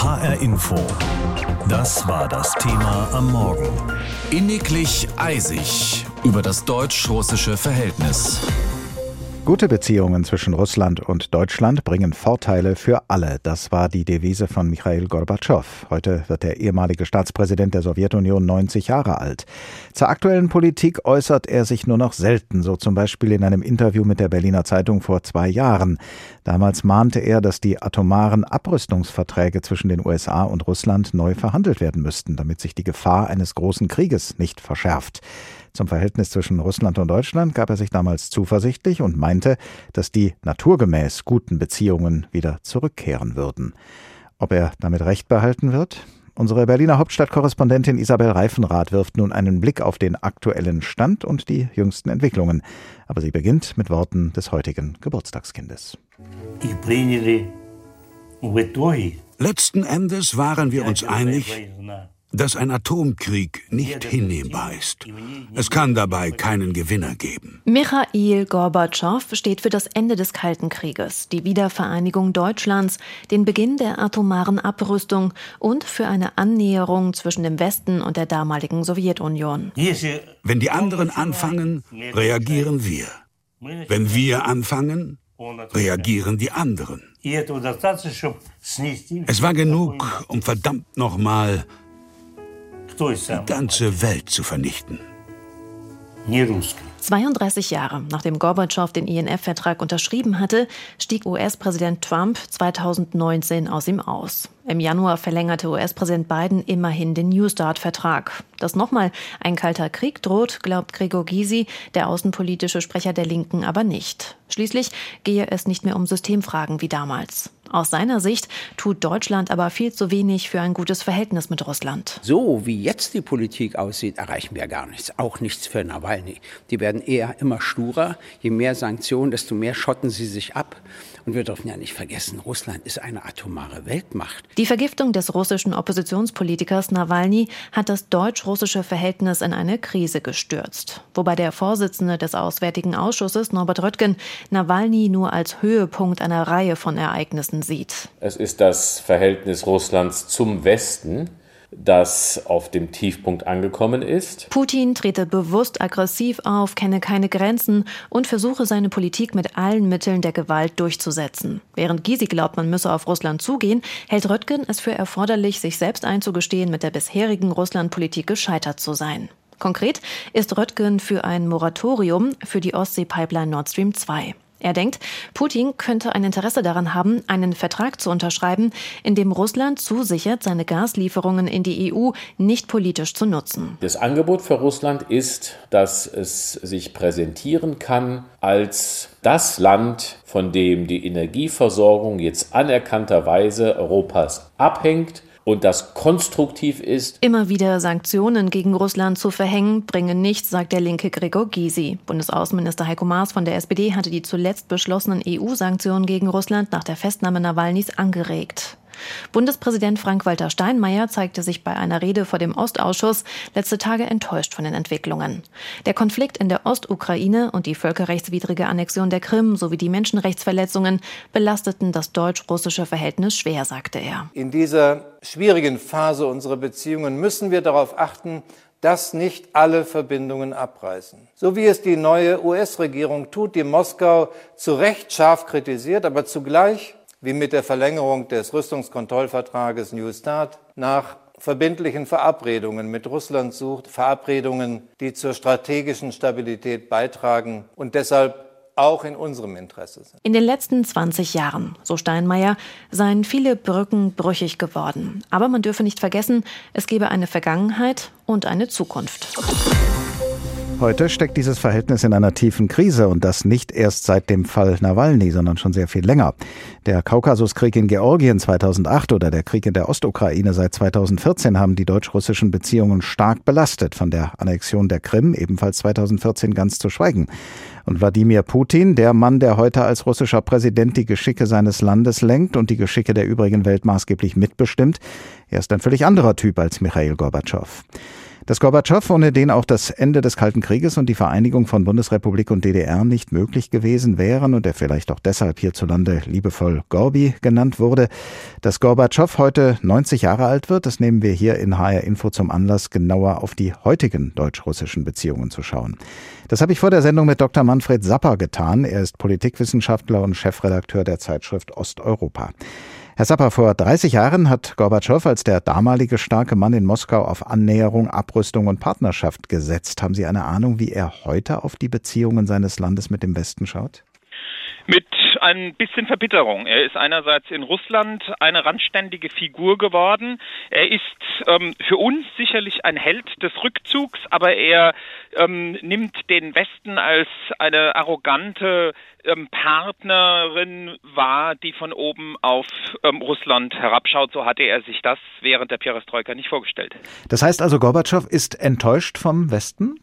HR Info. Das war das Thema am Morgen. Inniglich eisig über das deutsch-russische Verhältnis. Gute Beziehungen zwischen Russland und Deutschland bringen Vorteile für alle. Das war die Devise von Michail Gorbatschow. Heute wird der ehemalige Staatspräsident der Sowjetunion 90 Jahre alt. Zur aktuellen Politik äußert er sich nur noch selten, so zum Beispiel in einem Interview mit der Berliner Zeitung vor zwei Jahren. Damals mahnte er, dass die atomaren Abrüstungsverträge zwischen den USA und Russland neu verhandelt werden müssten, damit sich die Gefahr eines großen Krieges nicht verschärft. Zum Verhältnis zwischen Russland und Deutschland gab er sich damals zuversichtlich und meinte, dass die naturgemäß guten Beziehungen wieder zurückkehren würden. Ob er damit recht behalten wird? Unsere Berliner Hauptstadtkorrespondentin Isabel Reifenrath wirft nun einen Blick auf den aktuellen Stand und die jüngsten Entwicklungen. Aber sie beginnt mit Worten des heutigen Geburtstagskindes. Letzten Endes waren wir uns einig, dass ein Atomkrieg nicht hinnehmbar ist. Es kann dabei keinen Gewinner geben. Michail Gorbatschow steht für das Ende des Kalten Krieges, die Wiedervereinigung Deutschlands, den Beginn der atomaren Abrüstung und für eine Annäherung zwischen dem Westen und der damaligen Sowjetunion. Wenn die anderen anfangen, reagieren wir. Wenn wir anfangen, reagieren die anderen. Es war genug, um verdammt nochmal die ganze Welt zu vernichten. 32 Jahre nachdem Gorbatschow den INF-Vertrag unterschrieben hatte, stieg US-Präsident Trump 2019 aus ihm aus. Im Januar verlängerte US-Präsident Biden immerhin den New Start-Vertrag. Dass nochmal ein kalter Krieg droht, glaubt Gregor Gysi, der außenpolitische Sprecher der Linken, aber nicht. Schließlich gehe es nicht mehr um Systemfragen wie damals. Aus seiner Sicht tut Deutschland aber viel zu wenig für ein gutes Verhältnis mit Russland. So wie jetzt die Politik aussieht, erreichen wir gar nichts. Auch nichts für Nawalny. Die werden eher immer sturer. Je mehr Sanktionen, desto mehr schotten sie sich ab. Und wir dürfen ja nicht vergessen, Russland ist eine atomare Weltmacht. Die Vergiftung des russischen Oppositionspolitikers Nawalny hat das deutsch-russische Verhältnis in eine Krise gestürzt. Wobei der Vorsitzende des Auswärtigen Ausschusses, Norbert Röttgen, Nawalny nur als Höhepunkt einer Reihe von Ereignissen sieht. Es ist das Verhältnis Russlands zum Westen, das auf dem Tiefpunkt angekommen ist. Putin trete bewusst aggressiv auf, kenne keine Grenzen und versuche seine Politik mit allen Mitteln der Gewalt durchzusetzen. Während Gysi glaubt, man müsse auf Russland zugehen, hält Röttgen es für erforderlich, sich selbst einzugestehen, mit der bisherigen Russlandpolitik gescheitert zu sein. Konkret ist Röttgen für ein Moratorium für die Ostsee-Pipeline Nord Stream 2. Er denkt, Putin könnte ein Interesse daran haben, einen Vertrag zu unterschreiben, in dem Russland zusichert, seine Gaslieferungen in die EU nicht politisch zu nutzen. Das Angebot für Russland ist, dass es sich präsentieren kann als das Land, von dem die Energieversorgung jetzt anerkannterweise Europas abhängt und das konstruktiv ist. Immer wieder Sanktionen gegen Russland zu verhängen, bringen nichts, sagt der linke Gregor Gysi. Bundesaußenminister Heiko Maas von der SPD hatte die zuletzt beschlossenen EU-Sanktionen gegen Russland nach der Festnahme Nawalnys angeregt. Bundespräsident Frank-Walter Steinmeier zeigte sich bei einer Rede vor dem Ostausschuss letzte Tage enttäuscht von den Entwicklungen. Der Konflikt in der Ostukraine und die völkerrechtswidrige Annexion der Krim sowie die Menschenrechtsverletzungen belasteten das deutsch-russische Verhältnis schwer, sagte er. In dieser schwierigen Phase unserer Beziehungen müssen wir darauf achten, dass nicht alle Verbindungen abreißen. So wie es die neue US-Regierung tut, die Moskau zu Recht scharf kritisiert, aber zugleich wie mit der Verlängerung des Rüstungskontrollvertrages New Start nach verbindlichen Verabredungen mit Russland sucht, Verabredungen, die zur strategischen Stabilität beitragen und deshalb auch in unserem Interesse sind. In den letzten 20 Jahren, so Steinmeier, seien viele Brücken brüchig geworden. Aber man dürfe nicht vergessen, es gebe eine Vergangenheit und eine Zukunft. Heute steckt dieses Verhältnis in einer tiefen Krise und das nicht erst seit dem Fall Nawalny, sondern schon sehr viel länger. Der Kaukasuskrieg in Georgien 2008 oder der Krieg in der Ostukraine seit 2014 haben die deutsch-russischen Beziehungen stark belastet, von der Annexion der Krim ebenfalls 2014 ganz zu schweigen. Und Wladimir Putin, der Mann, der heute als russischer Präsident die Geschicke seines Landes lenkt und die Geschicke der übrigen Welt maßgeblich mitbestimmt, er ist ein völlig anderer Typ als Michail Gorbatschow. Dass Gorbatschow, ohne den auch das Ende des Kalten Krieges und die Vereinigung von Bundesrepublik und DDR nicht möglich gewesen wären und er vielleicht auch deshalb hierzulande liebevoll Gorbi genannt wurde. Dass Gorbatschow heute 90 Jahre alt wird, das nehmen wir hier in HR Info zum Anlass, genauer auf die heutigen deutsch-russischen Beziehungen zu schauen. Das habe ich vor der Sendung mit Dr. Manfred Sapper getan. Er ist Politikwissenschaftler und Chefredakteur der Zeitschrift Osteuropa. Herr Sapper, vor 30 Jahren hat Gorbatschow als der damalige starke Mann in Moskau auf Annäherung, Abrüstung und Partnerschaft gesetzt. Haben Sie eine Ahnung, wie er heute auf die Beziehungen seines Landes mit dem Westen schaut? Mit ein bisschen Verbitterung. Er ist einerseits in Russland eine randständige Figur geworden. Er ist ähm, für uns sicherlich ein Held des Rückzugs, aber er ähm, nimmt den Westen als eine arrogante ähm, Partnerin wahr, die von oben auf ähm, Russland herabschaut. So hatte er sich das während der Perestroika nicht vorgestellt. Das heißt also, Gorbatschow ist enttäuscht vom Westen?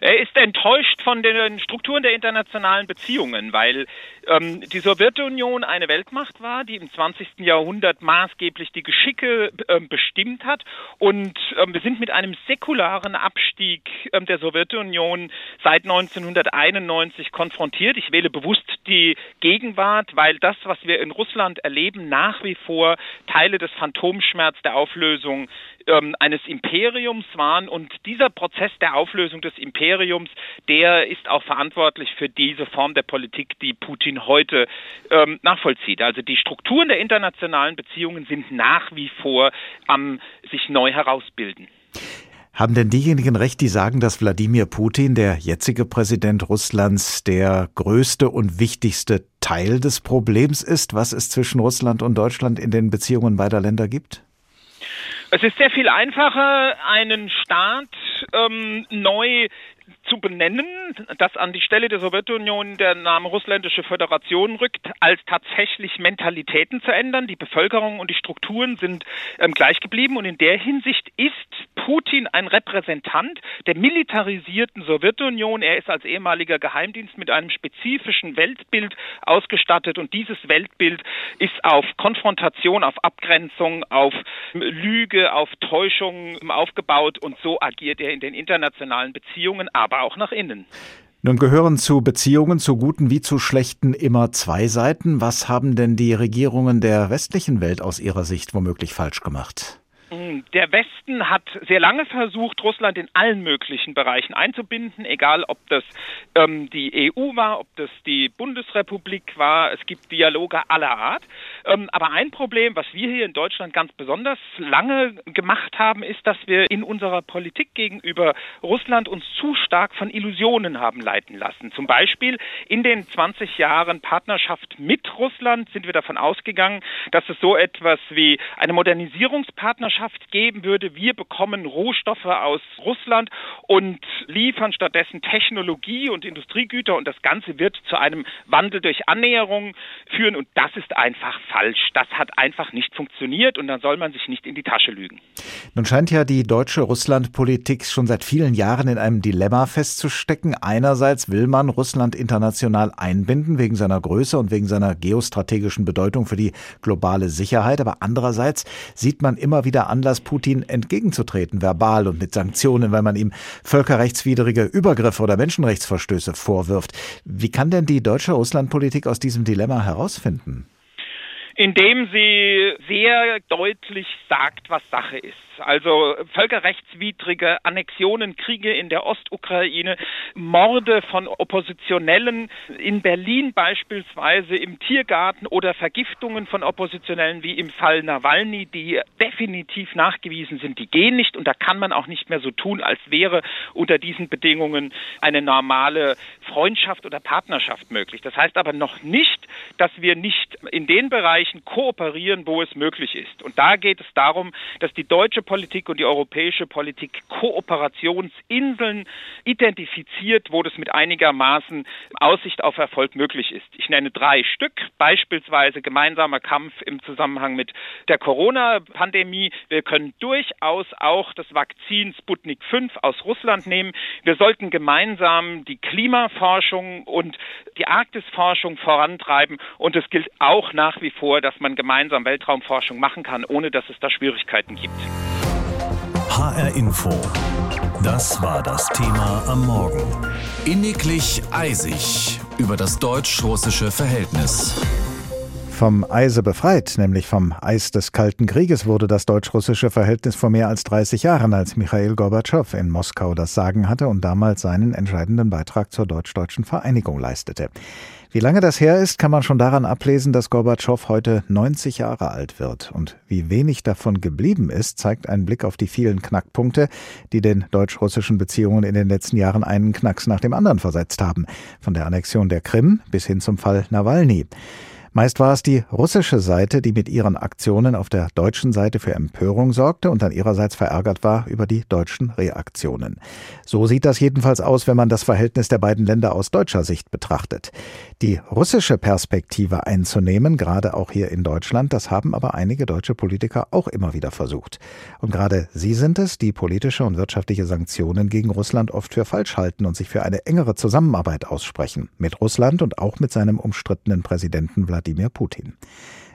Er ist enttäuscht von den Strukturen der internationalen Beziehungen, weil die Sowjetunion eine Weltmacht war, die im 20. Jahrhundert maßgeblich die Geschicke äh, bestimmt hat. Und ähm, wir sind mit einem säkularen Abstieg ähm, der Sowjetunion seit 1991 konfrontiert. Ich wähle bewusst die Gegenwart, weil das, was wir in Russland erleben, nach wie vor Teile des Phantomschmerz der Auflösung ähm, eines Imperiums waren. Und dieser Prozess der Auflösung des Imperiums, der ist auch verantwortlich für diese Form der Politik, die Putin heute ähm, nachvollzieht. Also die Strukturen der internationalen Beziehungen sind nach wie vor am sich neu herausbilden. Haben denn diejenigen recht, die sagen, dass Wladimir Putin, der jetzige Präsident Russlands, der größte und wichtigste Teil des Problems ist, was es zwischen Russland und Deutschland in den Beziehungen beider Länder gibt? Es ist sehr viel einfacher, einen Staat ähm, neu zu benennen, dass an die Stelle der Sowjetunion der Name Russländische Föderation rückt, als tatsächlich Mentalitäten zu ändern. Die Bevölkerung und die Strukturen sind ähm, gleich geblieben und in der Hinsicht ist Putin ein Repräsentant der militarisierten Sowjetunion. Er ist als ehemaliger Geheimdienst mit einem spezifischen Weltbild ausgestattet und dieses Weltbild ist auf Konfrontation, auf Abgrenzung, auf Lüge, auf Täuschung aufgebaut und so agiert er in den internationalen Beziehungen aber auch nach innen. Nun gehören zu Beziehungen, zu guten wie zu schlechten, immer zwei Seiten. Was haben denn die Regierungen der westlichen Welt aus Ihrer Sicht womöglich falsch gemacht? Der Westen hat sehr lange versucht, Russland in allen möglichen Bereichen einzubinden, egal ob das ähm, die EU war, ob das die Bundesrepublik war. Es gibt Dialoge aller Art. Ähm, aber ein Problem, was wir hier in Deutschland ganz besonders lange gemacht haben, ist, dass wir in unserer Politik gegenüber Russland uns zu stark von Illusionen haben leiten lassen. Zum Beispiel in den 20 Jahren Partnerschaft mit Russland sind wir davon ausgegangen, dass es so etwas wie eine Modernisierungspartnerschaft Partnerschaft geben würde. Wir bekommen Rohstoffe aus Russland und liefern stattdessen Technologie und Industriegüter und das Ganze wird zu einem Wandel durch Annäherung führen und das ist einfach falsch. Das hat einfach nicht funktioniert und dann soll man sich nicht in die Tasche lügen. Nun scheint ja die deutsche Russlandpolitik schon seit vielen Jahren in einem Dilemma festzustecken. Einerseits will man Russland international einbinden wegen seiner Größe und wegen seiner geostrategischen Bedeutung für die globale Sicherheit, aber andererseits sieht man immer wieder Anlass, Putin entgegenzutreten, verbal und mit Sanktionen, weil man ihm völkerrechtswidrige Übergriffe oder Menschenrechtsverstöße vorwirft. Wie kann denn die deutsche Russlandpolitik aus diesem Dilemma herausfinden? Indem sie sehr deutlich sagt, was Sache ist. Also völkerrechtswidrige Annexionen, Kriege in der Ostukraine, Morde von Oppositionellen in Berlin beispielsweise im Tiergarten oder Vergiftungen von Oppositionellen wie im Fall Nawalny, die definitiv nachgewiesen sind, die gehen nicht und da kann man auch nicht mehr so tun, als wäre unter diesen Bedingungen eine normale Freundschaft oder Partnerschaft möglich. Das heißt aber noch nicht, dass wir nicht in den Bereichen kooperieren, wo es möglich ist. Und da geht es darum, dass die deutsche Politik und die europäische Politik Kooperationsinseln identifiziert, wo das mit einigermaßen Aussicht auf Erfolg möglich ist. Ich nenne drei Stück, beispielsweise gemeinsamer Kampf im Zusammenhang mit der Corona-Pandemie. Wir können durchaus auch das Vakzin Sputnik 5 aus Russland nehmen. Wir sollten gemeinsam die Klimaforschung und die Arktisforschung vorantreiben. Und es gilt auch nach wie vor, dass man gemeinsam Weltraumforschung machen kann, ohne dass es da Schwierigkeiten gibt. HR Info. Das war das Thema am Morgen. Inniglich eisig über das deutsch-russische Verhältnis. Vom Eise befreit, nämlich vom Eis des Kalten Krieges, wurde das deutsch-russische Verhältnis vor mehr als 30 Jahren, als Michail Gorbatschow in Moskau das Sagen hatte und damals seinen entscheidenden Beitrag zur deutsch-deutschen Vereinigung leistete. Wie lange das her ist, kann man schon daran ablesen, dass Gorbatschow heute 90 Jahre alt wird. Und wie wenig davon geblieben ist, zeigt ein Blick auf die vielen Knackpunkte, die den deutsch-russischen Beziehungen in den letzten Jahren einen Knacks nach dem anderen versetzt haben. Von der Annexion der Krim bis hin zum Fall Nawalny. Meist war es die russische Seite, die mit ihren Aktionen auf der deutschen Seite für Empörung sorgte und dann ihrerseits verärgert war über die deutschen Reaktionen. So sieht das jedenfalls aus, wenn man das Verhältnis der beiden Länder aus deutscher Sicht betrachtet. Die russische Perspektive einzunehmen, gerade auch hier in Deutschland, das haben aber einige deutsche Politiker auch immer wieder versucht. Und gerade sie sind es, die politische und wirtschaftliche Sanktionen gegen Russland oft für falsch halten und sich für eine engere Zusammenarbeit aussprechen. Mit Russland und auch mit seinem umstrittenen Präsidenten Wladimir Wladimir Putin.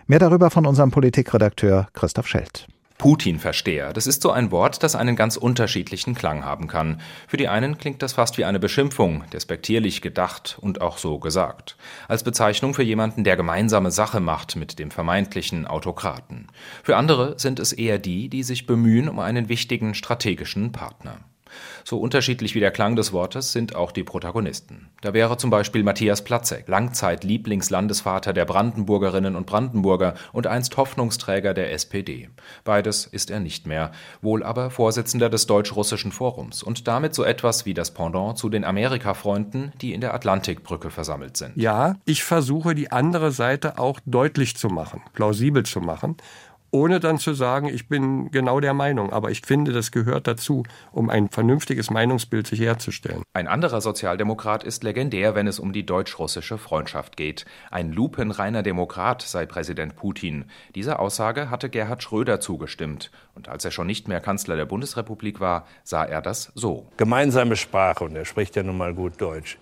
Mehr darüber von unserem Politikredakteur Christoph Schelt. Putin-Versteher, das ist so ein Wort, das einen ganz unterschiedlichen Klang haben kann. Für die einen klingt das fast wie eine Beschimpfung, despektierlich gedacht und auch so gesagt. Als Bezeichnung für jemanden, der gemeinsame Sache macht mit dem vermeintlichen Autokraten. Für andere sind es eher die, die sich bemühen um einen wichtigen strategischen Partner. So unterschiedlich wie der Klang des Wortes sind auch die Protagonisten. Da wäre zum Beispiel Matthias Platzek, Langzeit Lieblingslandesvater der Brandenburgerinnen und Brandenburger und einst Hoffnungsträger der SPD. Beides ist er nicht mehr, wohl aber Vorsitzender des Deutsch-Russischen Forums und damit so etwas wie das Pendant zu den Amerika-Freunden, die in der Atlantikbrücke versammelt sind. Ja, ich versuche die andere Seite auch deutlich zu machen, plausibel zu machen ohne dann zu sagen, ich bin genau der Meinung. Aber ich finde, das gehört dazu, um ein vernünftiges Meinungsbild sich herzustellen. Ein anderer Sozialdemokrat ist legendär, wenn es um die deutsch-russische Freundschaft geht. Ein lupenreiner Demokrat sei Präsident Putin. Dieser Aussage hatte Gerhard Schröder zugestimmt. Und als er schon nicht mehr Kanzler der Bundesrepublik war, sah er das so. Gemeinsame Sprache, und er spricht ja nun mal gut Deutsch,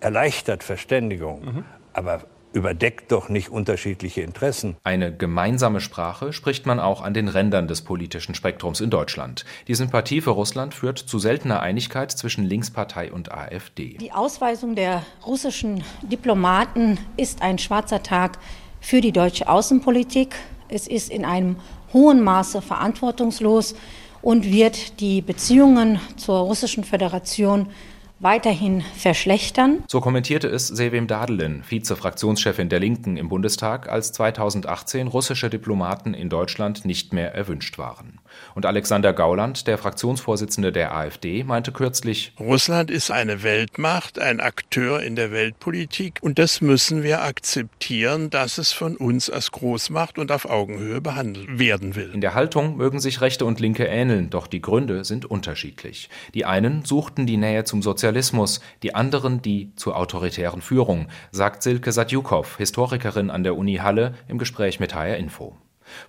erleichtert Verständigung. Mhm. Aber überdeckt doch nicht unterschiedliche Interessen. Eine gemeinsame Sprache spricht man auch an den Rändern des politischen Spektrums in Deutschland. Die Sympathie für Russland führt zu seltener Einigkeit zwischen Linkspartei und AfD. Die Ausweisung der russischen Diplomaten ist ein schwarzer Tag für die deutsche Außenpolitik. Es ist in einem hohen Maße verantwortungslos und wird die Beziehungen zur russischen Föderation weiterhin verschlechtern. So kommentierte es Sevim Dadelin, Vize-Fraktionschefin der Linken im Bundestag, als 2018 russische Diplomaten in Deutschland nicht mehr erwünscht waren. Und Alexander Gauland, der Fraktionsvorsitzende der AfD, meinte kürzlich, Russland ist eine Weltmacht, ein Akteur in der Weltpolitik und das müssen wir akzeptieren, dass es von uns als Großmacht und auf Augenhöhe behandelt werden will. In der Haltung mögen sich Rechte und Linke ähneln, doch die Gründe sind unterschiedlich. Die einen suchten die Nähe zum Sozialismus, die anderen die zur autoritären Führung, sagt Silke Sadjukow, Historikerin an der Uni Halle, im Gespräch mit HR Info.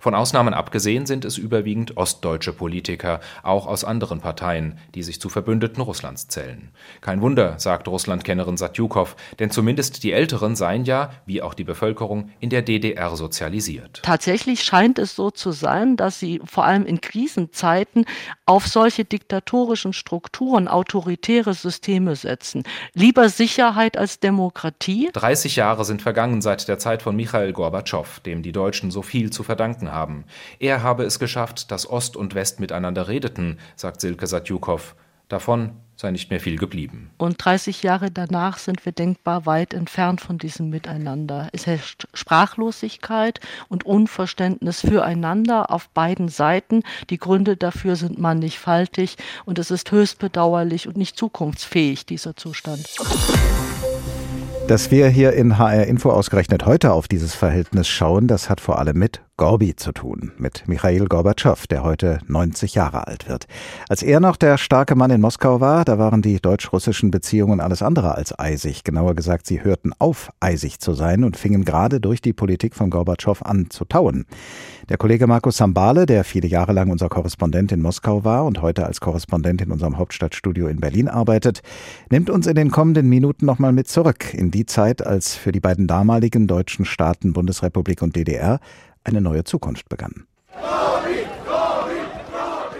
Von Ausnahmen abgesehen sind es überwiegend ostdeutsche Politiker, auch aus anderen Parteien, die sich zu Verbündeten Russlands zählen. Kein Wunder, sagt Russlandkennerin Satjukow, denn zumindest die Älteren seien ja, wie auch die Bevölkerung, in der DDR sozialisiert. Tatsächlich scheint es so zu sein, dass sie vor allem in Krisenzeiten auf solche diktatorischen Strukturen, autoritäre Systeme setzen. Lieber Sicherheit als Demokratie. 30 Jahre sind vergangen seit der Zeit von Michail Gorbatschow, dem die Deutschen so viel zu verdanken verdanken haben. Er habe es geschafft, dass Ost und West miteinander redeten, sagt Silke Satjukow. Davon sei nicht mehr viel geblieben. Und 30 Jahre danach sind wir denkbar weit entfernt von diesem Miteinander. Es herrscht Sprachlosigkeit und Unverständnis füreinander auf beiden Seiten. Die Gründe dafür sind mannigfaltig und es ist höchst bedauerlich und nicht zukunftsfähig, dieser Zustand. Dass wir hier in HR Info ausgerechnet heute auf dieses Verhältnis schauen, das hat vor allem mit Gorbi zu tun, mit Michail Gorbatschow, der heute 90 Jahre alt wird. Als er noch der starke Mann in Moskau war, da waren die deutsch-russischen Beziehungen alles andere als eisig. Genauer gesagt, sie hörten auf, eisig zu sein und fingen gerade durch die Politik von Gorbatschow an zu tauen. Der Kollege Markus Sambale, der viele Jahre lang unser Korrespondent in Moskau war und heute als Korrespondent in unserem Hauptstadtstudio in Berlin arbeitet, nimmt uns in den kommenden Minuten nochmal mit zurück in die Zeit, als für die beiden damaligen deutschen Staaten Bundesrepublik und DDR eine neue Zukunft begann.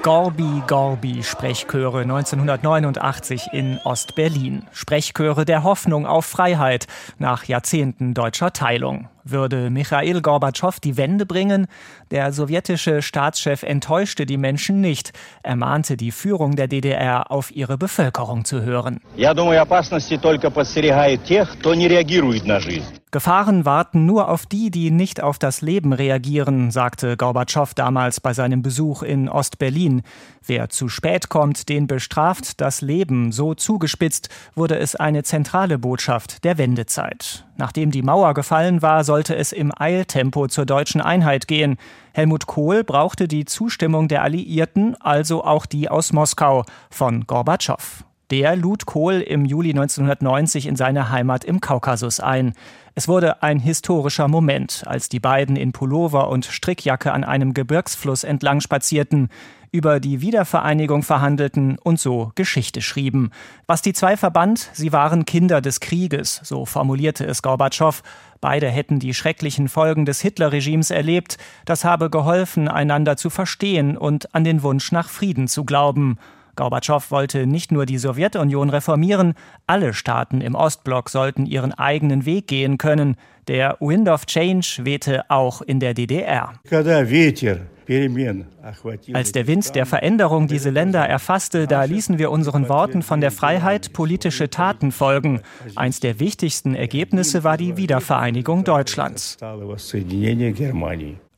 Gorbi Gorbi Sprechchöre 1989 in Ostberlin. Sprechchöre der Hoffnung auf Freiheit nach Jahrzehnten deutscher Teilung würde Michail Gorbatschow die Wende bringen. Der sowjetische Staatschef enttäuschte die Menschen nicht. Er mahnte die Führung der DDR, auf ihre Bevölkerung zu hören. Gefahren warten nur auf die, die nicht auf das Leben reagieren, sagte Gorbatschow damals bei seinem Besuch in Ostberlin. Wer zu spät kommt, den bestraft das Leben. So zugespitzt wurde es eine zentrale Botschaft der Wendezeit. Nachdem die Mauer gefallen war, sollte es im Eiltempo zur deutschen Einheit gehen. Helmut Kohl brauchte die Zustimmung der Alliierten, also auch die aus Moskau, von Gorbatschow. Der lud Kohl im Juli 1990 in seine Heimat im Kaukasus ein. Es wurde ein historischer Moment, als die beiden in Pullover und Strickjacke an einem Gebirgsfluss entlang spazierten, über die Wiedervereinigung verhandelten und so Geschichte schrieben. Was die zwei verband, sie waren Kinder des Krieges, so formulierte es Gorbatschow. Beide hätten die schrecklichen Folgen des Hitlerregimes erlebt. Das habe geholfen, einander zu verstehen und an den Wunsch nach Frieden zu glauben. Gorbatschow wollte nicht nur die Sowjetunion reformieren, alle Staaten im Ostblock sollten ihren eigenen Weg gehen können. Der Wind of Change wehte auch in der DDR. Als der Wind der Veränderung diese Länder erfasste, da ließen wir unseren Worten von der Freiheit politische Taten folgen. Eins der wichtigsten Ergebnisse war die Wiedervereinigung Deutschlands.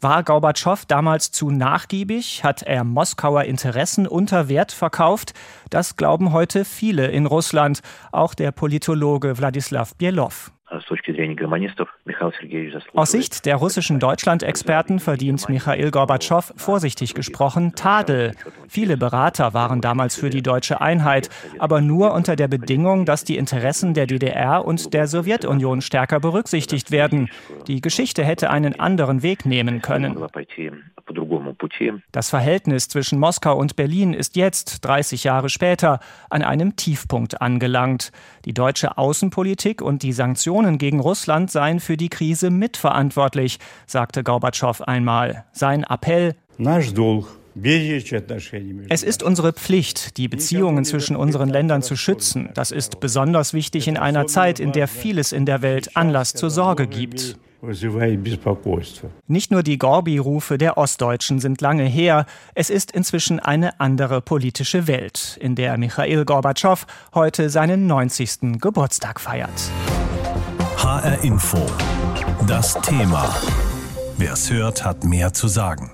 War Gorbatschow damals zu nachgiebig? Hat er Moskauer Interessen unter Wert verkauft? Das glauben heute viele in Russland, auch der Politologe Wladislaw Bielow. Aus Sicht der russischen Deutschland-Experten verdient Michail Gorbatschow, vorsichtig gesprochen, Tadel. Viele Berater waren damals für die deutsche Einheit, aber nur unter der Bedingung, dass die Interessen der DDR und der Sowjetunion stärker berücksichtigt werden. Die Geschichte hätte einen anderen Weg nehmen können. Das Verhältnis zwischen Moskau und Berlin ist jetzt, 30 Jahre später, an einem Tiefpunkt angelangt. Die deutsche Außenpolitik und die Sanktionen gegen Russland seien für die Krise mitverantwortlich, sagte Gorbatschow einmal. Sein Appell es ist unsere Pflicht, die Beziehungen zwischen unseren Ländern zu schützen. Das ist besonders wichtig in einer Zeit, in der vieles in der Welt Anlass zur Sorge gibt. Nicht nur die Gorbi-Rufe der Ostdeutschen sind lange her, es ist inzwischen eine andere politische Welt, in der Michail Gorbatschow heute seinen 90. Geburtstag feiert. HR Info. Das Thema. Wer es hört, hat mehr zu sagen.